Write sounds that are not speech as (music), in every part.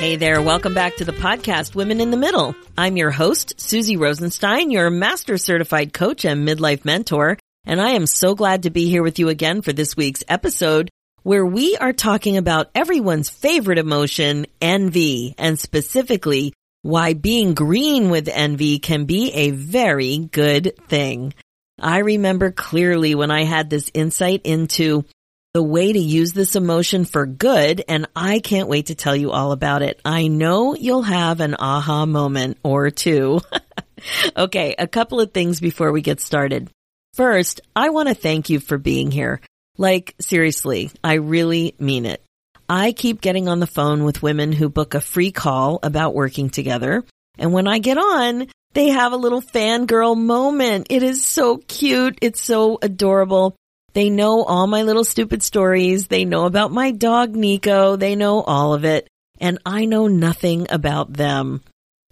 Hey there, welcome back to the podcast Women in the Middle. I'm your host, Suzy Rosenstein, your master certified coach and midlife mentor, and I am so glad to be here with you again for this week's episode where we are talking about everyone's favorite emotion, envy, and specifically why being green with envy can be a very good thing. I remember clearly when I had this insight into the way to use this emotion for good, and I can't wait to tell you all about it. I know you'll have an aha moment or two. (laughs) okay, a couple of things before we get started. First, I want to thank you for being here. Like, seriously, I really mean it. I keep getting on the phone with women who book a free call about working together. And when I get on, they have a little fangirl moment. It is so cute. It's so adorable. They know all my little stupid stories. They know about my dog Nico. They know all of it. And I know nothing about them.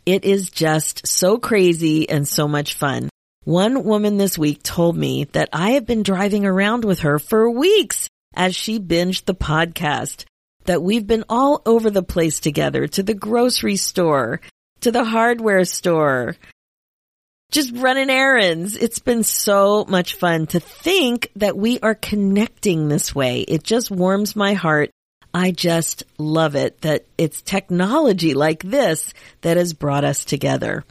It is just so crazy and so much fun. One woman this week told me that I have been driving around with her for weeks as she binged the podcast. That we've been all over the place together to the grocery store, to the hardware store, just running errands. It's been so much fun to think that we are connecting this way. It just warms my heart. I just love it that it's technology like this that has brought us together.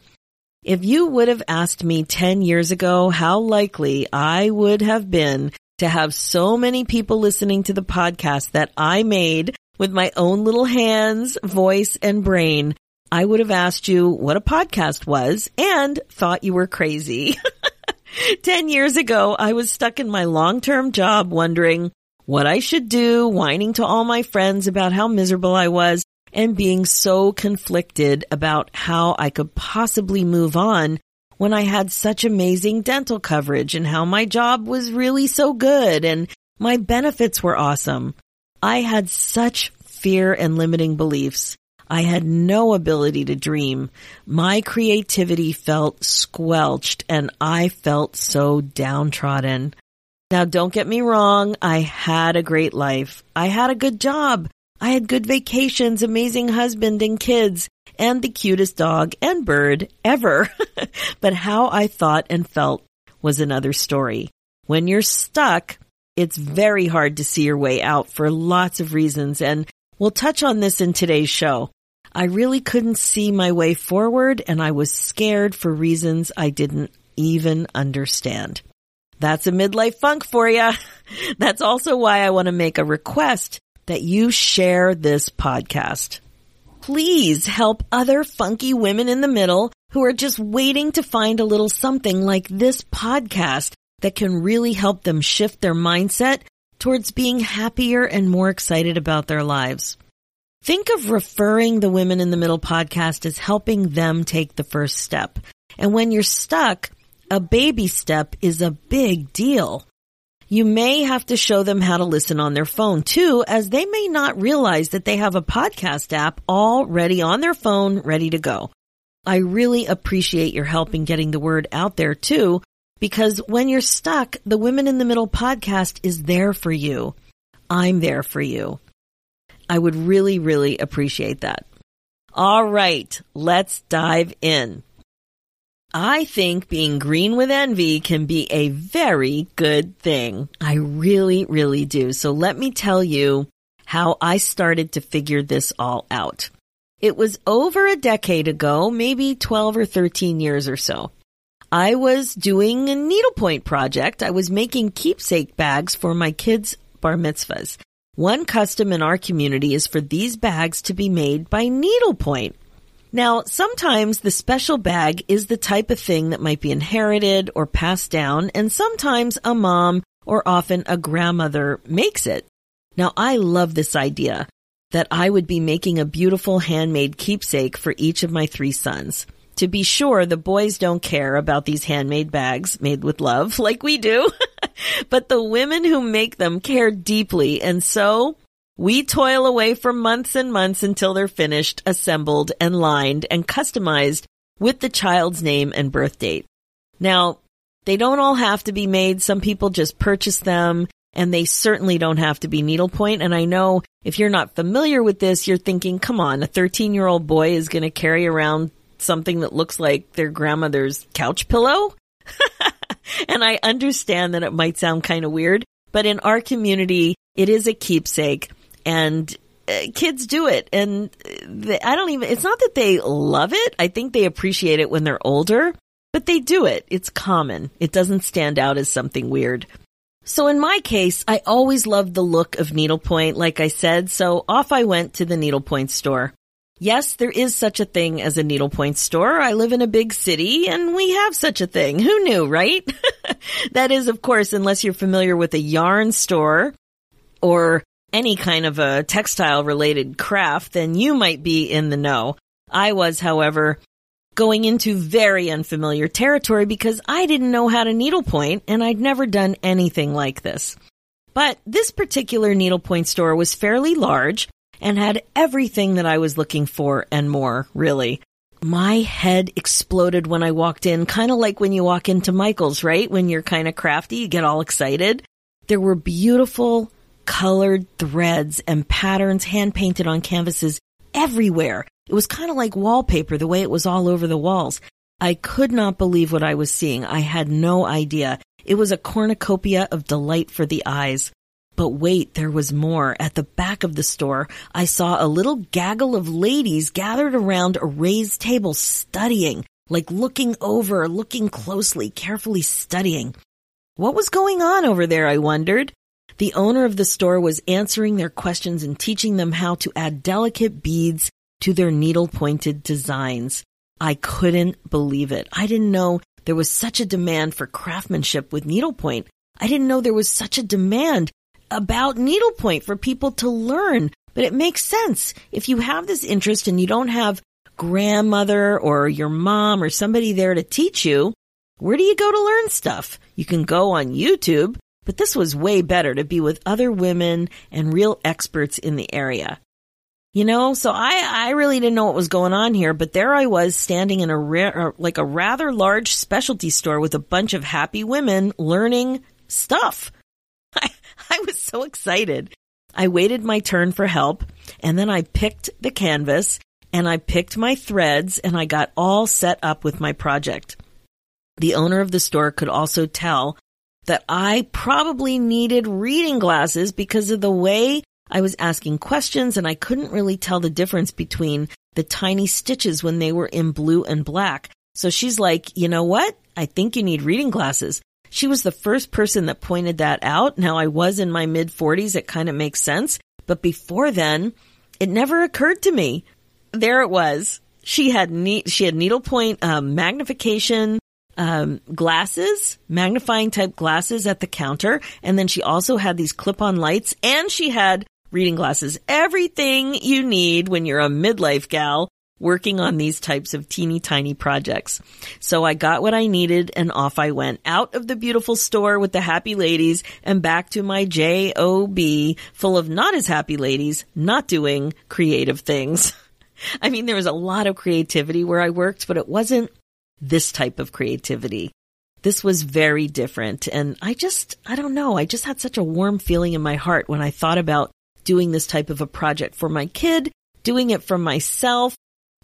If you would have asked me 10 years ago how likely I would have been to have so many people listening to the podcast that I made with my own little hands, voice, and brain, I would have asked you what a podcast was and thought you were crazy. (laughs) 10 years ago, I was stuck in my long-term job wondering what I should do, whining to all my friends about how miserable I was and being so conflicted about how I could possibly move on when I had such amazing dental coverage and how my job was really so good and my benefits were awesome. I had such fear and limiting beliefs. I had no ability to dream. My creativity felt squelched and I felt so downtrodden. Now don't get me wrong. I had a great life. I had a good job. I had good vacations, amazing husband and kids, and the cutest dog and bird ever. (laughs) but how I thought and felt was another story. When you're stuck, it's very hard to see your way out for lots of reasons, and we'll touch on this in today's show. I really couldn't see my way forward and I was scared for reasons I didn't even understand. That's a midlife funk for you. (laughs) That's also why I want to make a request that you share this podcast. Please help other funky women in the middle who are just waiting to find a little something like this podcast that can really help them shift their mindset towards being happier and more excited about their lives. Think of referring the Women in the Middle podcast as helping them take the first step. And when you're stuck, a baby step is a big deal. You may have to show them how to listen on their phone too, as they may not realize that they have a podcast app already on their phone ready to go. I really appreciate your help in getting the word out there too, because when you're stuck, the Women in the Middle podcast is there for you. I'm there for you. I would really, really appreciate that. All right, let's dive in. I think being green with envy can be a very good thing. I really, really do. So let me tell you how I started to figure this all out. It was over a decade ago, maybe 12 or 13 years or so. I was doing a needlepoint project. I was making keepsake bags for my kids' bar mitzvahs. One custom in our community is for these bags to be made by needlepoint. Now, sometimes the special bag is the type of thing that might be inherited or passed down, and sometimes a mom or often a grandmother makes it. Now, I love this idea that I would be making a beautiful handmade keepsake for each of my three sons. To be sure, the boys don't care about these handmade bags made with love (laughs) like we do, (laughs) but the women who make them care deeply. And so we toil away for months and months until they're finished, assembled and lined and customized with the child's name and birth date. Now, they don't all have to be made. Some people just purchase them and they certainly don't have to be needlepoint. And I know if you're not familiar with this, you're thinking, come on, a 13 year old boy is going to carry around something that looks like their grandmother's couch pillow. (laughs) (laughs) and I understand that it might sound kind of weird, but in our community, it is a keepsake and uh, kids do it. And they, I don't even, it's not that they love it. I think they appreciate it when they're older, but they do it. It's common. It doesn't stand out as something weird. So in my case, I always loved the look of needlepoint, like I said, so off I went to the needlepoint store. Yes, there is such a thing as a needlepoint store. I live in a big city and we have such a thing. Who knew, right? (laughs) that is, of course, unless you're familiar with a yarn store or any kind of a textile related craft, then you might be in the know. I was, however, going into very unfamiliar territory because I didn't know how to needlepoint and I'd never done anything like this. But this particular needlepoint store was fairly large and had everything that I was looking for and more, really. My head exploded when I walked in, kind of like when you walk into Michael's, right? When you're kind of crafty, you get all excited. There were beautiful colored threads and patterns hand painted on canvases everywhere. It was kind of like wallpaper, the way it was all over the walls. I could not believe what I was seeing. I had no idea. It was a cornucopia of delight for the eyes. But wait, there was more. At the back of the store, I saw a little gaggle of ladies gathered around a raised table studying, like looking over, looking closely, carefully studying. What was going on over there, I wondered. The owner of the store was answering their questions and teaching them how to add delicate beads to their needle pointed designs. I couldn't believe it. I didn't know there was such a demand for craftsmanship with needlepoint. I didn't know there was such a demand about needlepoint for people to learn. But it makes sense. If you have this interest and you don't have grandmother or your mom or somebody there to teach you, where do you go to learn stuff? You can go on YouTube, but this was way better to be with other women and real experts in the area. You know, so I, I really didn't know what was going on here, but there I was standing in a rare, uh, like a rather large specialty store with a bunch of happy women learning stuff. (laughs) I, was so excited. I waited my turn for help and then I picked the canvas and I picked my threads and I got all set up with my project. The owner of the store could also tell that I probably needed reading glasses because of the way I was asking questions and I couldn't really tell the difference between the tiny stitches when they were in blue and black. So she's like, you know what? I think you need reading glasses. She was the first person that pointed that out. Now I was in my mid forties. It kind of makes sense. But before then, it never occurred to me. There it was. She had ne- she had needlepoint um, magnification um, glasses, magnifying type glasses at the counter, and then she also had these clip-on lights, and she had reading glasses, everything you need when you're a midlife gal working on these types of teeny tiny projects. So I got what I needed and off I went out of the beautiful store with the happy ladies and back to my JOB full of not as happy ladies, not doing creative things. (laughs) I mean, there was a lot of creativity where I worked, but it wasn't this type of creativity. This was very different. And I just, I don't know. I just had such a warm feeling in my heart when I thought about doing this type of a project for my kid, doing it for myself,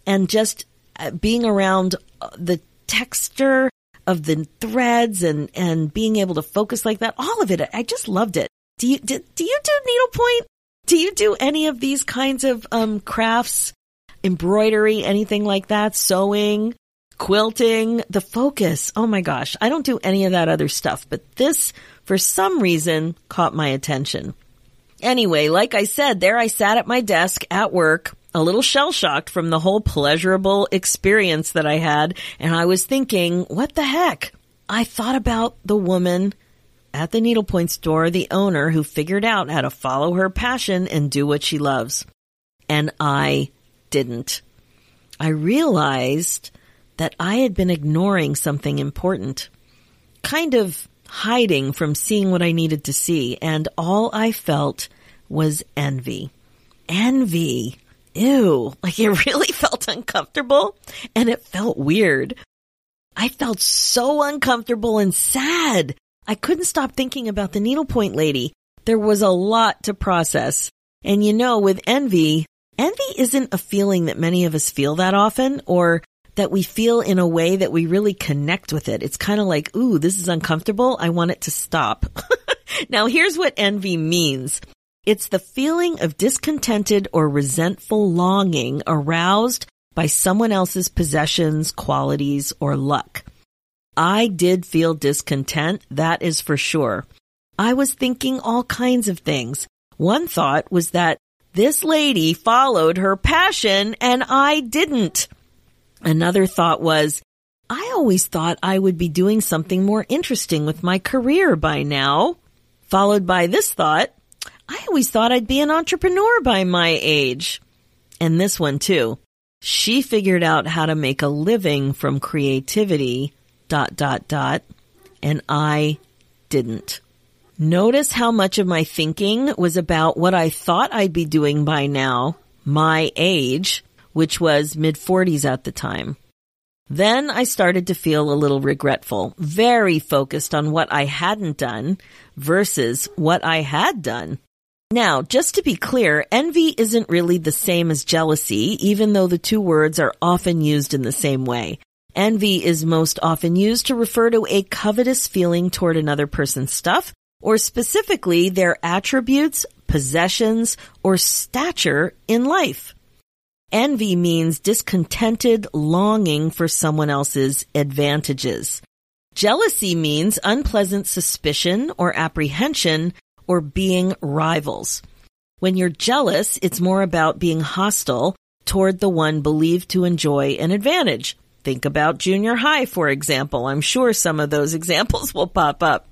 and just uh, being around uh, the texture of the threads and, and being able to focus like that. All of it. I just loved it. Do you, do, do you do needlepoint? Do you do any of these kinds of, um, crafts, embroidery, anything like that? Sewing, quilting, the focus. Oh my gosh. I don't do any of that other stuff, but this, for some reason, caught my attention. Anyway, like I said, there I sat at my desk at work, a little shell shocked from the whole pleasurable experience that I had. And I was thinking, what the heck? I thought about the woman at the needlepoint store, the owner who figured out how to follow her passion and do what she loves. And I didn't. I realized that I had been ignoring something important, kind of hiding from seeing what I needed to see, and all I felt was envy. Envy. Ew. Like it (laughs) really felt uncomfortable and it felt weird. I felt so uncomfortable and sad. I couldn't stop thinking about the needlepoint lady. There was a lot to process. And you know, with envy, envy isn't a feeling that many of us feel that often or that we feel in a way that we really connect with it. It's kind of like, ooh, this is uncomfortable. I want it to stop. (laughs) now here's what envy means. It's the feeling of discontented or resentful longing aroused by someone else's possessions, qualities, or luck. I did feel discontent, that is for sure. I was thinking all kinds of things. One thought was that this lady followed her passion and I didn't. Another thought was, I always thought I would be doing something more interesting with my career by now. Followed by this thought, always thought I'd be an entrepreneur by my age. And this one too. She figured out how to make a living from creativity, dot, dot, dot, and I didn't. Notice how much of my thinking was about what I thought I'd be doing by now, my age, which was mid 40s at the time. Then I started to feel a little regretful, very focused on what I hadn't done versus what I had done. Now, just to be clear, envy isn't really the same as jealousy, even though the two words are often used in the same way. Envy is most often used to refer to a covetous feeling toward another person's stuff, or specifically their attributes, possessions, or stature in life. Envy means discontented longing for someone else's advantages. Jealousy means unpleasant suspicion or apprehension or being rivals. When you're jealous, it's more about being hostile toward the one believed to enjoy an advantage. Think about junior high, for example. I'm sure some of those (laughs) examples will pop up.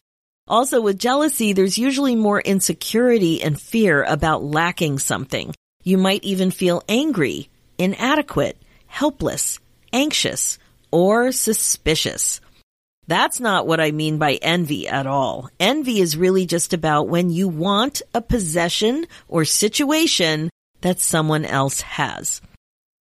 Also, with jealousy, there's usually more insecurity and fear about lacking something. You might even feel angry, inadequate, helpless, anxious, or suspicious. That's not what I mean by envy at all. Envy is really just about when you want a possession or situation that someone else has.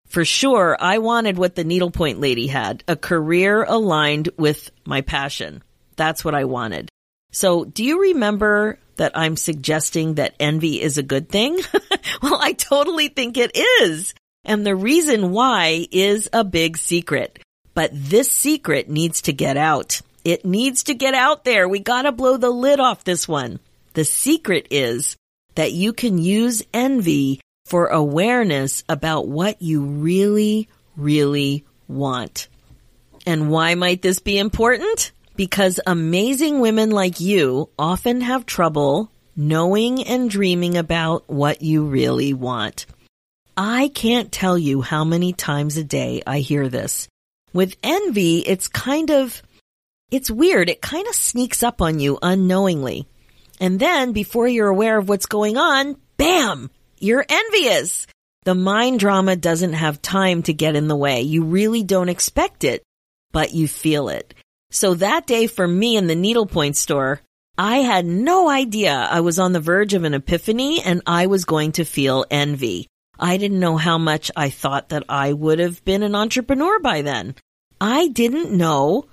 For sure, I wanted what the needlepoint lady had, a career aligned with my passion. That's what I wanted. So do you remember that I'm suggesting that envy is a good thing? (laughs) well, I totally think it is. And the reason why is a big secret. But this secret needs to get out. It needs to get out there. We gotta blow the lid off this one. The secret is that you can use envy for awareness about what you really, really want. And why might this be important? Because amazing women like you often have trouble knowing and dreaming about what you really want. I can't tell you how many times a day I hear this. With envy, it's kind of, it's weird. It kind of sneaks up on you unknowingly. And then before you're aware of what's going on, bam, you're envious. The mind drama doesn't have time to get in the way. You really don't expect it, but you feel it. So that day for me in the needlepoint store, I had no idea I was on the verge of an epiphany and I was going to feel envy. I didn't know how much I thought that I would have been an entrepreneur by then. I didn't know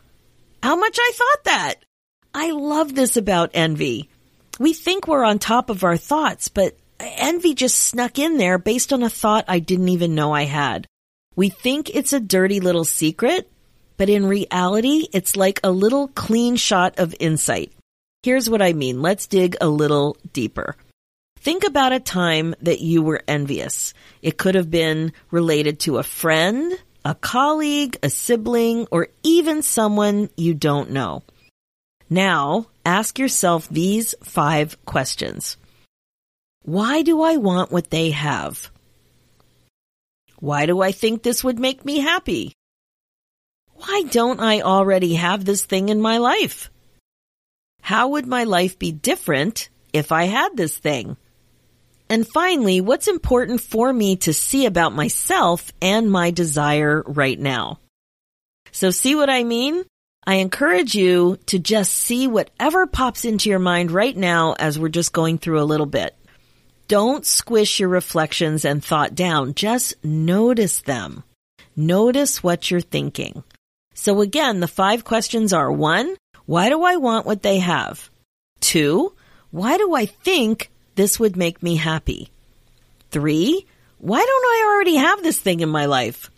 how much I thought that. I love this about envy. We think we're on top of our thoughts, but envy just snuck in there based on a thought I didn't even know I had. We think it's a dirty little secret, but in reality, it's like a little clean shot of insight. Here's what I mean. Let's dig a little deeper. Think about a time that you were envious. It could have been related to a friend, a colleague, a sibling, or even someone you don't know. Now, ask yourself these five questions. Why do I want what they have? Why do I think this would make me happy? Why don't I already have this thing in my life? How would my life be different if I had this thing? And finally, what's important for me to see about myself and my desire right now? So see what I mean? I encourage you to just see whatever pops into your mind right now as we're just going through a little bit. Don't squish your reflections and thought down. Just notice them. Notice what you're thinking. So again, the five questions are one, why do I want what they have? Two, why do I think this would make me happy? Three, why don't I already have this thing in my life?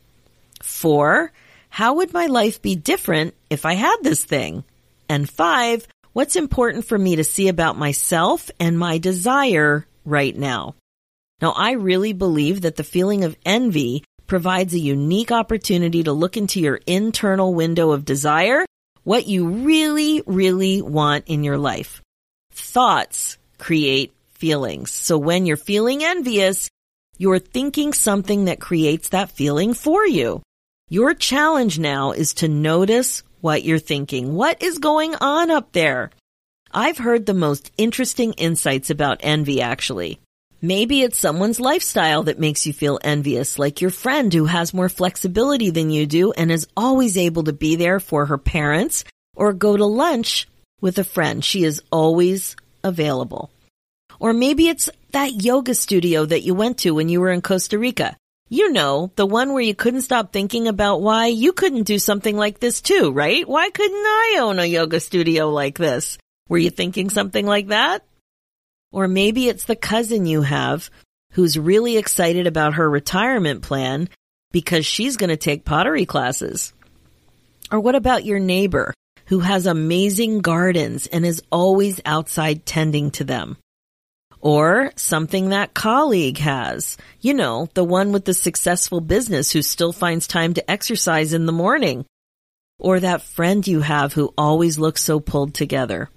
Four, how would my life be different if I had this thing? And five, what's important for me to see about myself and my desire right now? Now, I really believe that the feeling of envy provides a unique opportunity to look into your internal window of desire, what you really, really want in your life. Thoughts create feelings. So when you're feeling envious, you're thinking something that creates that feeling for you. Your challenge now is to notice what you're thinking. What is going on up there? I've heard the most interesting insights about envy actually. Maybe it's someone's lifestyle that makes you feel envious, like your friend who has more flexibility than you do and is always able to be there for her parents or go to lunch with a friend. She is always available. Or maybe it's that yoga studio that you went to when you were in Costa Rica. You know, the one where you couldn't stop thinking about why you couldn't do something like this too, right? Why couldn't I own a yoga studio like this? Were you thinking something like that? Or maybe it's the cousin you have who's really excited about her retirement plan because she's going to take pottery classes. Or what about your neighbor who has amazing gardens and is always outside tending to them? Or something that colleague has. You know, the one with the successful business who still finds time to exercise in the morning. Or that friend you have who always looks so pulled together.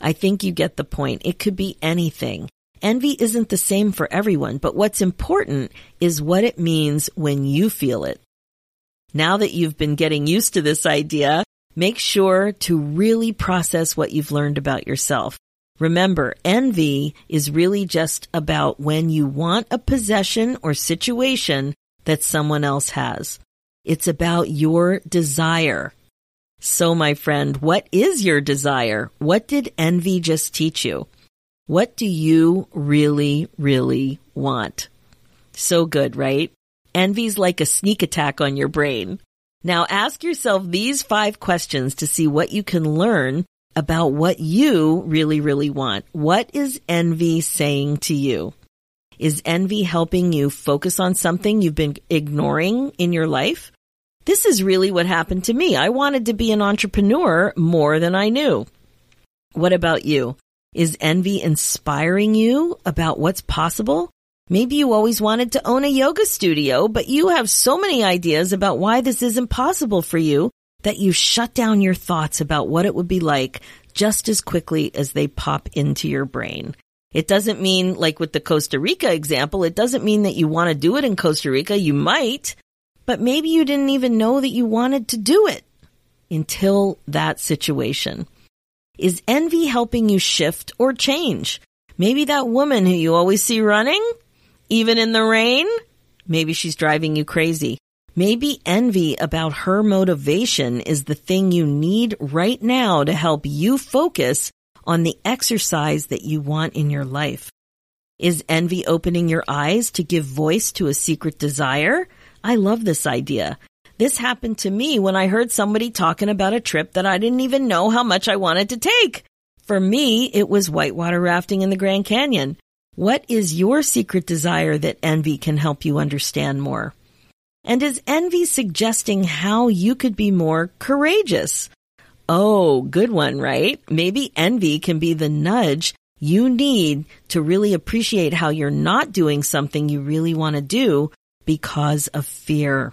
I think you get the point. It could be anything. Envy isn't the same for everyone, but what's important is what it means when you feel it. Now that you've been getting used to this idea, make sure to really process what you've learned about yourself. Remember, envy is really just about when you want a possession or situation that someone else has. It's about your desire. So, my friend, what is your desire? What did envy just teach you? What do you really, really want? So good, right? Envy's like a sneak attack on your brain. Now ask yourself these five questions to see what you can learn about what you really, really want. What is envy saying to you? Is envy helping you focus on something you've been ignoring in your life? This is really what happened to me. I wanted to be an entrepreneur more than I knew. What about you? Is envy inspiring you about what's possible? Maybe you always wanted to own a yoga studio, but you have so many ideas about why this isn't possible for you that you shut down your thoughts about what it would be like just as quickly as they pop into your brain. It doesn't mean, like with the Costa Rica example, it doesn't mean that you want to do it in Costa Rica. You might, but maybe you didn't even know that you wanted to do it until that situation. Is envy helping you shift or change? Maybe that woman who you always see running, even in the rain, maybe she's driving you crazy. Maybe envy about her motivation is the thing you need right now to help you focus on the exercise that you want in your life. Is envy opening your eyes to give voice to a secret desire? I love this idea. This happened to me when I heard somebody talking about a trip that I didn't even know how much I wanted to take. For me, it was whitewater rafting in the Grand Canyon. What is your secret desire that envy can help you understand more? And is envy suggesting how you could be more courageous? Oh, good one, right? Maybe envy can be the nudge you need to really appreciate how you're not doing something you really want to do because of fear.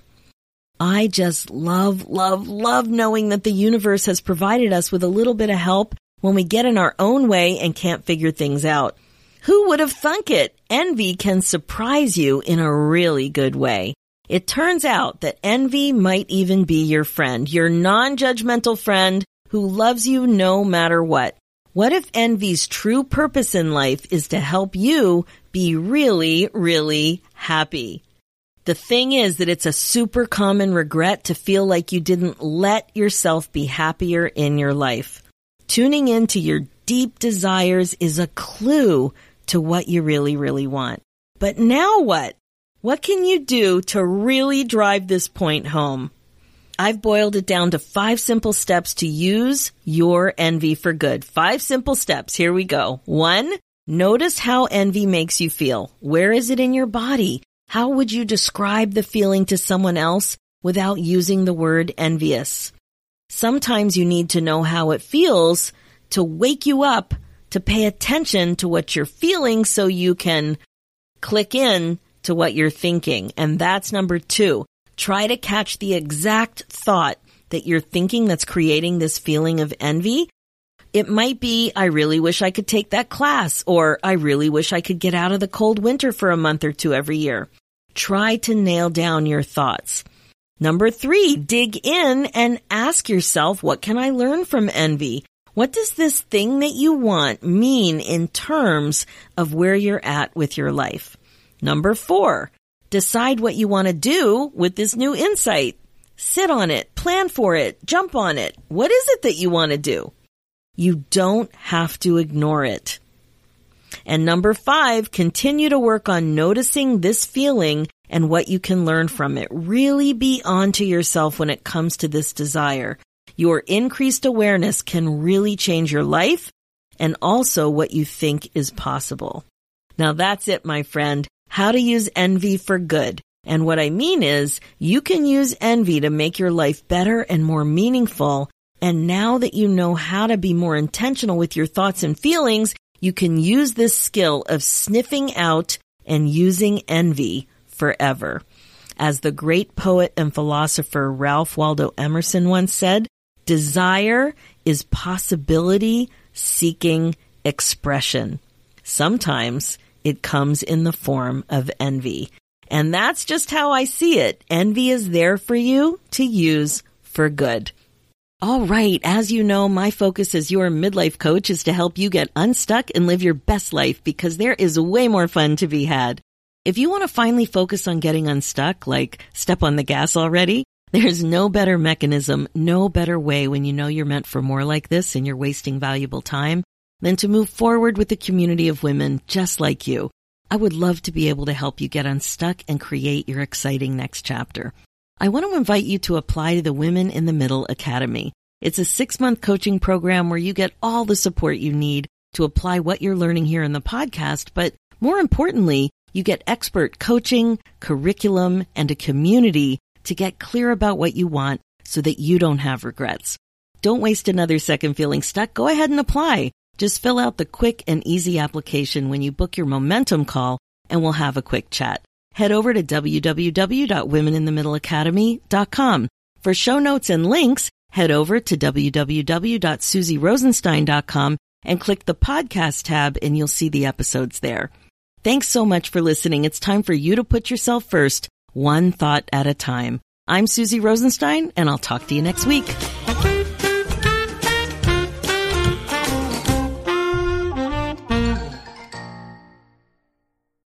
I just love, love, love knowing that the universe has provided us with a little bit of help when we get in our own way and can't figure things out. Who would have thunk it? Envy can surprise you in a really good way. It turns out that envy might even be your friend, your non-judgmental friend who loves you no matter what. What if envy's true purpose in life is to help you be really, really happy? The thing is that it's a super common regret to feel like you didn't let yourself be happier in your life. Tuning into your deep desires is a clue to what you really, really want. But now what? What can you do to really drive this point home? I've boiled it down to five simple steps to use your envy for good. Five simple steps. Here we go. One, notice how envy makes you feel. Where is it in your body? How would you describe the feeling to someone else without using the word envious? Sometimes you need to know how it feels to wake you up to pay attention to what you're feeling so you can click in to what you're thinking. And that's number two. Try to catch the exact thought that you're thinking that's creating this feeling of envy. It might be, I really wish I could take that class, or I really wish I could get out of the cold winter for a month or two every year. Try to nail down your thoughts. Number three, dig in and ask yourself, what can I learn from envy? What does this thing that you want mean in terms of where you're at with your life? Number four, decide what you want to do with this new insight. Sit on it, plan for it, jump on it. What is it that you want to do? You don't have to ignore it. And number five, continue to work on noticing this feeling and what you can learn from it. Really be onto yourself when it comes to this desire. Your increased awareness can really change your life and also what you think is possible. Now that's it, my friend. How to use envy for good. And what I mean is you can use envy to make your life better and more meaningful. And now that you know how to be more intentional with your thoughts and feelings, you can use this skill of sniffing out and using envy forever. As the great poet and philosopher Ralph Waldo Emerson once said, desire is possibility seeking expression. Sometimes it comes in the form of envy. And that's just how I see it. Envy is there for you to use for good. All right. As you know, my focus as your midlife coach is to help you get unstuck and live your best life because there is way more fun to be had. If you want to finally focus on getting unstuck, like step on the gas already, there's no better mechanism, no better way when you know you're meant for more like this and you're wasting valuable time than to move forward with a community of women just like you. I would love to be able to help you get unstuck and create your exciting next chapter. I want to invite you to apply to the Women in the Middle Academy. It's a six month coaching program where you get all the support you need to apply what you're learning here in the podcast, but more importantly, you get expert coaching, curriculum, and a community to get clear about what you want so that you don't have regrets. Don't waste another second feeling stuck. Go ahead and apply. Just fill out the quick and easy application when you book your momentum call and we'll have a quick chat. Head over to www.womeninthemiddleacademy.com. For show notes and links, head over to www.suzyrosenstein.com and click the podcast tab and you'll see the episodes there. Thanks so much for listening. It's time for you to put yourself first, one thought at a time. I'm Suzy Rosenstein and I'll talk to you next week.